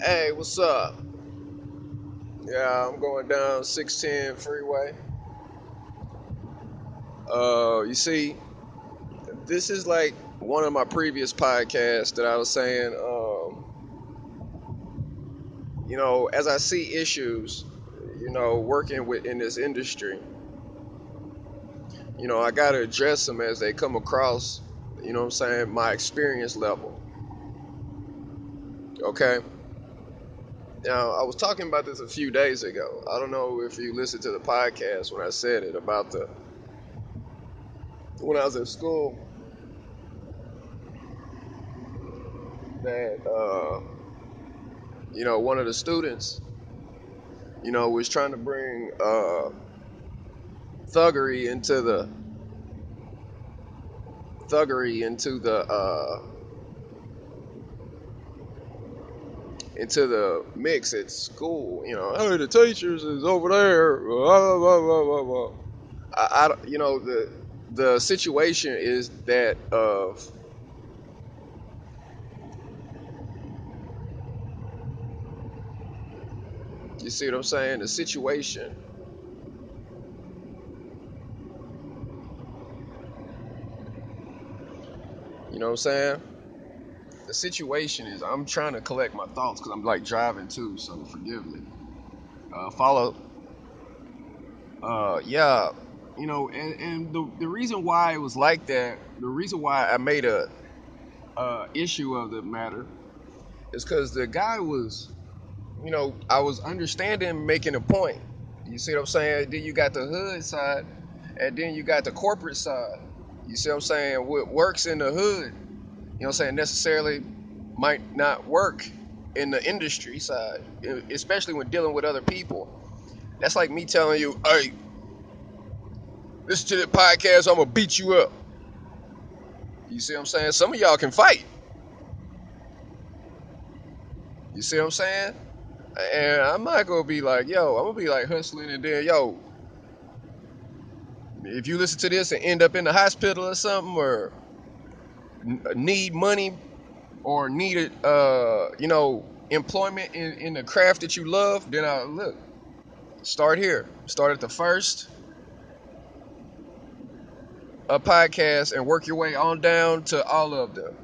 Hey, what's up? Yeah, I'm going down 610 freeway. Uh, you see, this is like one of my previous podcasts that I was saying, um, you know, as I see issues, you know, working with in this industry, you know, I got to address them as they come across, you know what I'm saying, my experience level. Okay? Now, I was talking about this a few days ago. I don't know if you listened to the podcast when I said it about the when I was in school that uh, you know one of the students you know was trying to bring uh, thuggery into the thuggery into the uh, into the mix at school. You know, hey, the teachers is over there. Blah, blah, blah, blah, I, I, you know, the the situation is that of you see what I'm saying? The situation. You know what I'm saying? The situation is I'm trying to collect my thoughts because I'm like driving too, so forgive me. Uh, follow. Uh, yeah, you know, and, and the, the reason why it was like that, the reason why I made a uh, issue of the matter is because the guy was, you know, I was understanding making a point. You see what I'm saying? Then you got the hood side, and then you got the corporate side. You see what I'm saying? What works in the hood, you know what I'm saying, necessarily might not work in the industry side, especially when dealing with other people. That's like me telling you, hey, listen to the podcast, I'm gonna beat you up. You see what I'm saying? Some of y'all can fight. You see what I'm saying? And I'm not gonna be like, yo, I'm gonna be like hustling and then, yo, if you listen to this and end up in the hospital or something, or need money, or need uh, you know, employment in, in the craft that you love, then I look, start here. Start at the first a podcast and work your way on down to all of them.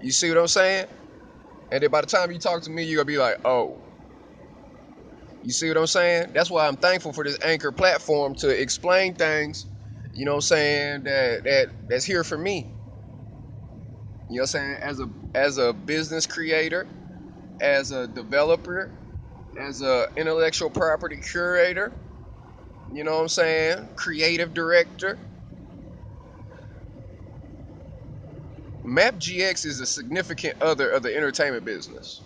You see what I'm saying? And then by the time you talk to me, you're gonna be like, oh. You see what I'm saying? That's why I'm thankful for this anchor platform to explain things, you know what I'm saying, that that that's here for me. You know what I'm saying? As a as a business creator, as a developer, as a intellectual property curator, you know what I'm saying? Creative director. MapGX is a significant other of the entertainment business.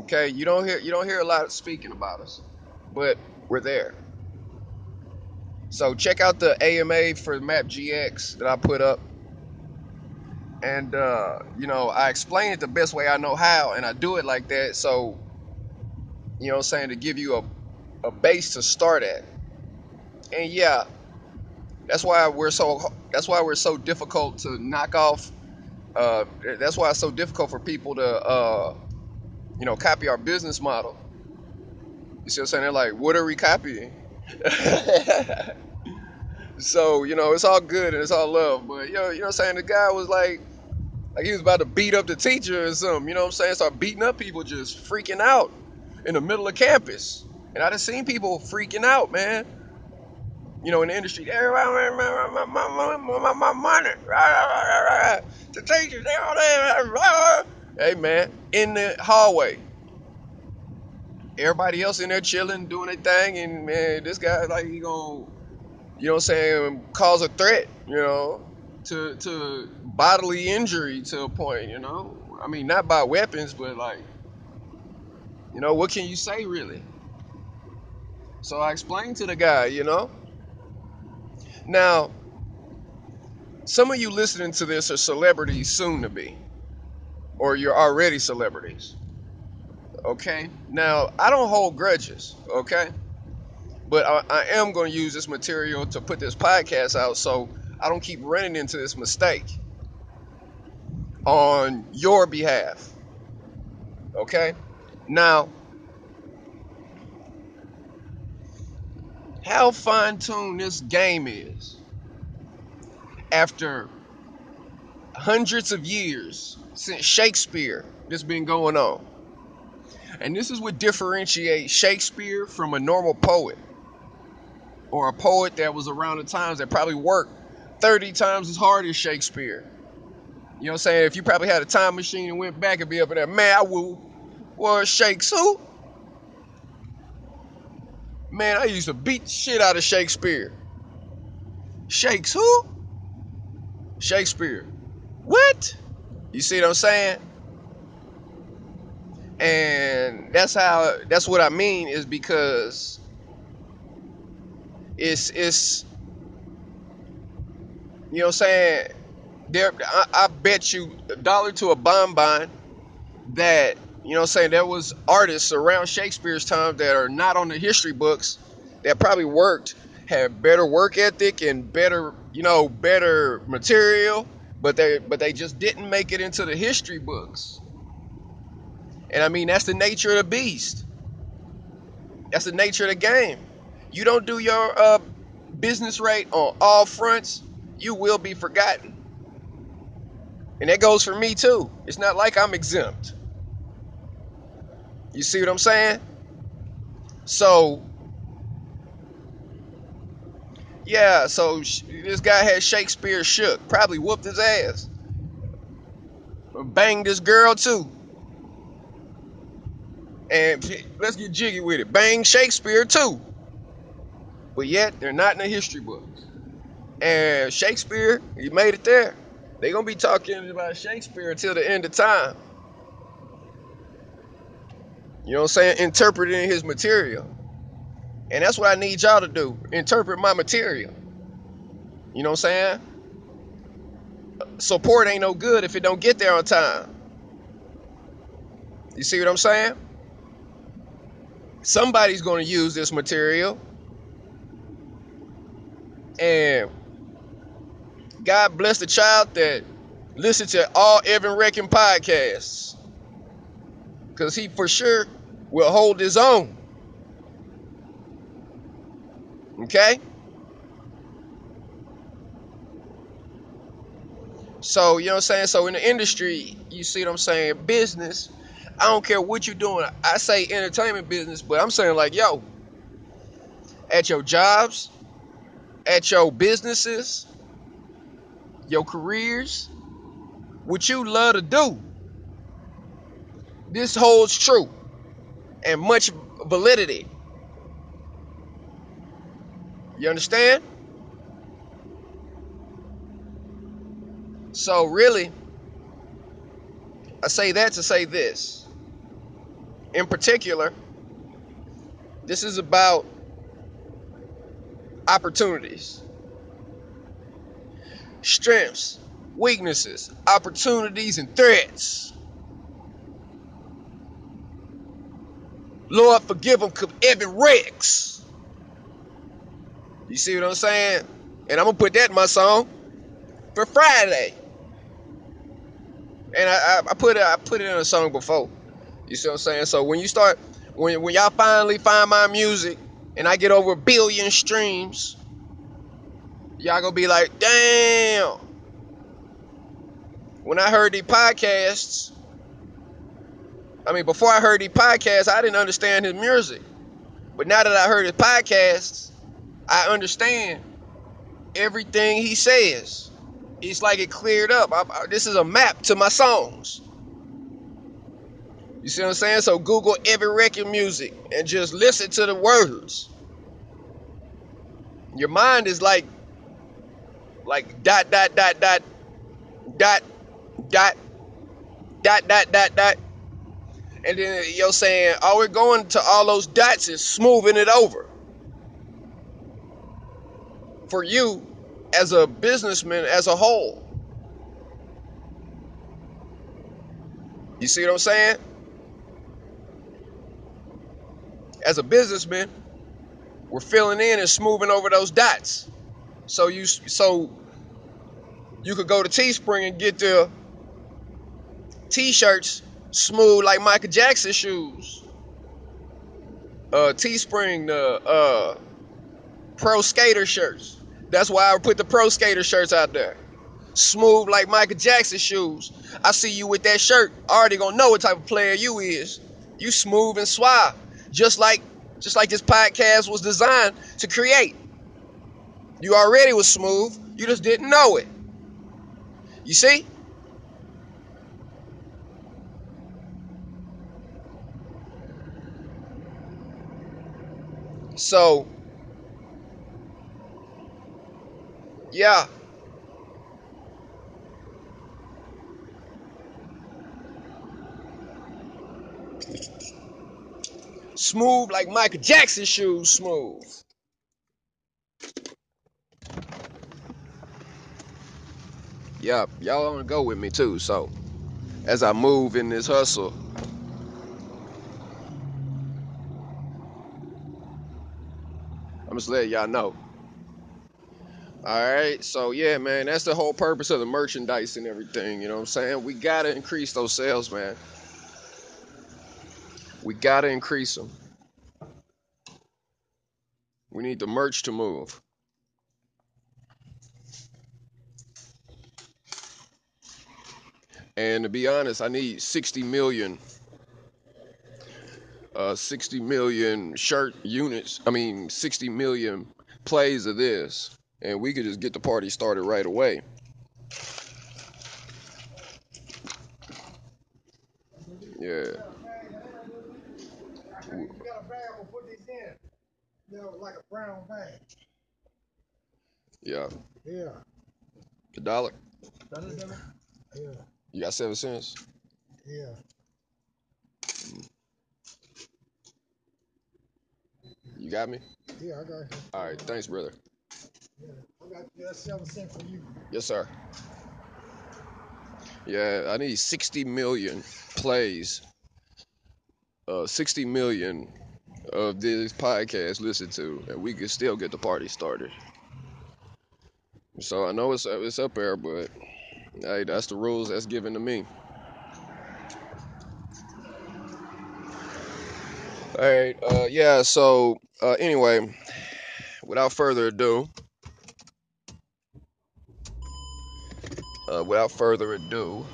Okay, you don't hear you don't hear a lot of speaking about us, but we're there. So check out the AMA for MapGX that I put up, and uh, you know I explain it the best way I know how, and I do it like that. So you know I'm saying to give you a a base to start at and yeah, that's why we're so that's why we're so difficult to knock off. Uh, that's why it's so difficult for people to uh, you know copy our business model. You see what I'm saying? They're like, what are we copying? so you know, it's all good and it's all love, but you know, you know what I'm saying? The guy was like, like he was about to beat up the teacher or something. You know what I'm saying? Start beating up people, just freaking out in the middle of campus. And I just seen people freaking out, man you know, in the industry. My, my money. The teachers, they all there. Hey, man, in the hallway. Everybody else in there chilling, doing their thing, and man, this guy like he gonna, you know, what I'm saying, cause a threat, you know, to to bodily injury to a point, you know. I mean, not by weapons, but like, you know, what can you say really? So I explained to the guy, you know, now, some of you listening to this are celebrities soon to be, or you're already celebrities. Okay? Now, I don't hold grudges, okay? But I, I am going to use this material to put this podcast out so I don't keep running into this mistake on your behalf. Okay? Now, how fine tuned this game is after hundreds of years since Shakespeare, this been going on. And this is what differentiates Shakespeare from a normal poet or a poet that was around the times that probably worked 30 times as hard as Shakespeare. You know what I'm saying? If you probably had a time machine and went back and be up in there, man, I will was Shakes who? Man, I used to beat the shit out of Shakespeare. Shakes who? Shakespeare. What? You see what I'm saying? And that's how that's what I mean is because it's it's you know what I'm saying? There I, I bet you a dollar to a bonbon that you know what I'm saying there was artists around Shakespeare's time that are not on the history books that probably worked, had better work ethic and better, you know, better material but they but they just didn't make it into the history books. And I mean that's the nature of the beast. That's the nature of the game. You don't do your uh, business rate on all fronts, you will be forgotten. And that goes for me too. It's not like I'm exempt. You see what I'm saying? So yeah, so this guy had Shakespeare shook. Probably whooped his ass. Banged this girl too. And let's get jiggy with it. Bang Shakespeare too. But yet they're not in the history books. And Shakespeare, he made it there. They're gonna be talking about Shakespeare until the end of time. You know what I'm saying? Interpreting his material. And that's what I need y'all to do. Interpret my material. You know what I'm saying? Support ain't no good if it don't get there on time. You see what I'm saying? Somebody's going to use this material. And God bless the child that listens to all Evan Reckon podcasts. Because he for sure will hold his own. Okay? So, you know what I'm saying? So, in the industry, you see what I'm saying? Business, I don't care what you're doing. I say entertainment business, but I'm saying, like, yo, at your jobs, at your businesses, your careers, what you love to do, this holds true and much validity. You understand? So, really, I say that to say this. In particular, this is about opportunities, strengths, weaknesses, opportunities, and threats. Lord, forgive them, Evan Rex. You see what I'm saying? And I'm gonna put that in my song for Friday. And I, I, I put it I put it in a song before. You see what I'm saying? So when you start when when y'all finally find my music and I get over a billion streams, y'all gonna be like, damn. When I heard these podcasts, I mean before I heard these podcasts, I didn't understand his music. But now that I heard his podcasts, I understand everything he says. It's like it cleared up. I, I, this is a map to my songs. You see what I'm saying? So Google every record music and just listen to the words. Your mind is like, like dot dot dot dot dot dot dot dot dot dot. And then you're saying, all we're going to all those dots is smoothing it over for you as a businessman as a whole. You see what I'm saying? As a businessman, we're filling in and smoothing over those dots. So you so you could go to Teespring and get the t-shirts Smooth like Michael Jackson shoes. Uh, Teespring the uh pro skater shirts. That's why I put the pro skater shirts out there. Smooth like Michael Jackson shoes. I see you with that shirt. I already gonna know what type of player you is. You smooth and suave. Just like just like this podcast was designed to create. You already was smooth. You just didn't know it. You see? So, yeah. Smooth like Michael Jackson shoes, smooth. Yeah, y'all wanna go with me too. So, as I move in this hustle, I'm just letting y'all know. All right, so yeah, man, that's the whole purpose of the merchandise and everything. You know what I'm saying? We gotta increase those sales, man. We gotta increase them. We need the merch to move. And to be honest, I need 60 million, uh, 60 million shirt units. I mean, 60 million plays of this, and we could just get the party started right away. Yeah. You got a bag, we'll put these in. You know, like a brown bag. Yeah. Yeah. The dollar. Yeah. You got seven cents. Yeah. You got me. Yeah, I got you. All right. Thanks, brother. Yeah. I got that seven cent for you. Yes, sir. Yeah, I need 60 million plays. Uh, 60 million of this podcast listened to, and we can still get the party started. So I know it's it's up there, but hey, that's the rules that's given to me. All right, uh, yeah. So uh, anyway, without further ado, uh, without further ado,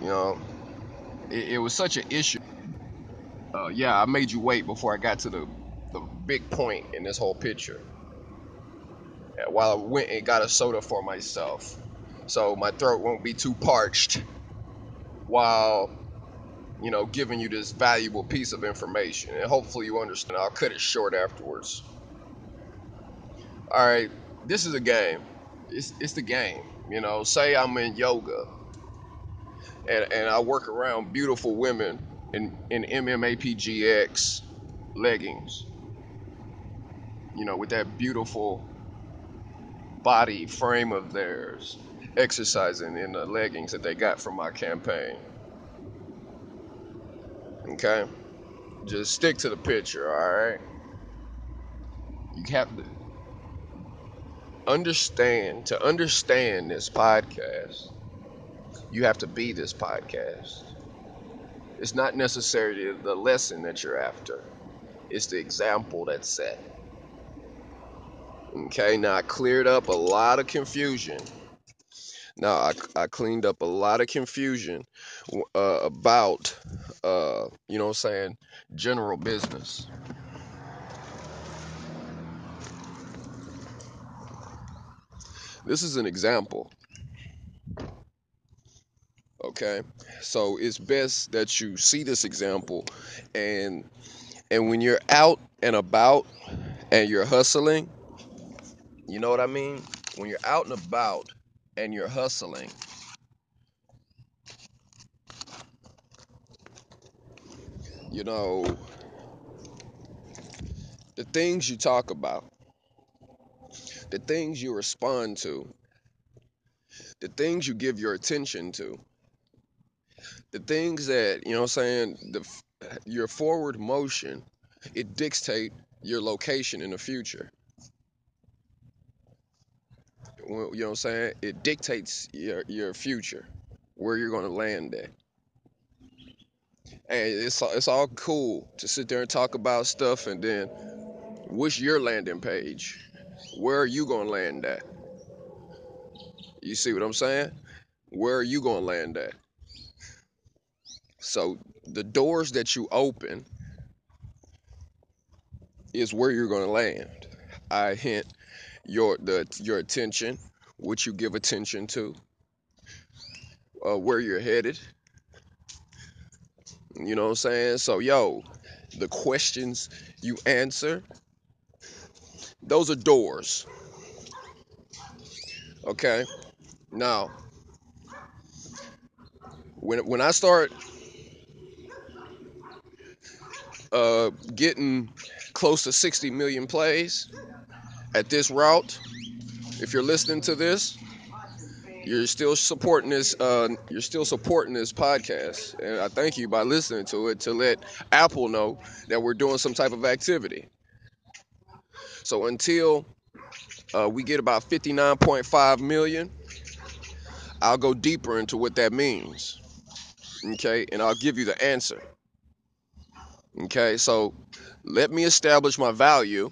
you know, it, it was such an issue. Uh, yeah, I made you wait before I got to the the big point in this whole picture. While I went and got a soda for myself, so my throat won't be too parched. While you know, giving you this valuable piece of information, and hopefully you understand. I'll cut it short afterwards. All right, this is a game. It's it's the game. You know, say I'm in yoga, and and I work around beautiful women in in MMAPGX leggings. You know, with that beautiful body frame of theirs, exercising in the leggings that they got from my campaign. Okay, just stick to the picture. All right. You have to understand to understand this podcast you have to be this podcast. It's not necessarily the lesson that you're after. It's the example that's set. Okay now i cleared up a lot of confusion. Now i, I cleaned up a lot of confusion uh, about uh, you know i'm saying general business. This is an example okay? So it's best that you see this example and and when you're out and about and you're hustling you know what i mean? When you're out and about and you're hustling you know the things you talk about the things you respond to the things you give your attention to the things that you know i'm saying the your forward motion it dictate your location in the future You know what I'm saying? It dictates your your future, where you're gonna land at. And it's it's all cool to sit there and talk about stuff, and then what's your landing page? Where are you gonna land at? You see what I'm saying? Where are you gonna land at? So the doors that you open is where you're gonna land. I hint your the your attention, what you give attention to, uh, where you're headed. You know what I'm saying? So yo, the questions you answer, those are doors. Okay. Now, when when I start uh, getting close to 60 million plays at this route, if you're listening to this, you're still supporting this. Uh, you're still supporting this podcast, and I thank you by listening to it to let Apple know that we're doing some type of activity. So until uh, we get about 59.5 million, I'll go deeper into what that means. Okay, and I'll give you the answer. Okay, so let me establish my value,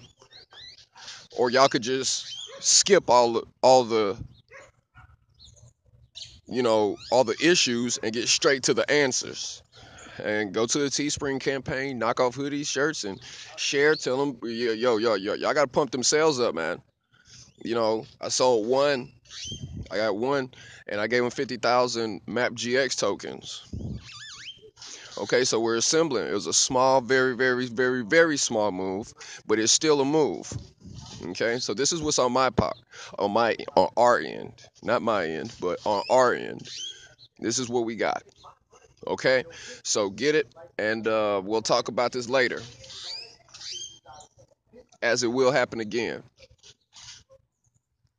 or y'all could just skip all the, all the you know all the issues and get straight to the answers. And go to the Teespring campaign, knock off hoodies, shirts, and share. Tell them, yo, yo, yo, yo, y'all gotta pump them sales up, man. You know, I sold one, I got one, and I gave them 50,000 MAP GX tokens. Okay, so we're assembling. It was a small, very, very, very, very small move, but it's still a move. Okay, so this is what's on my part, on my, on our end, not my end, but on our end. This is what we got. Okay, so get it, and uh, we'll talk about this later, as it will happen again.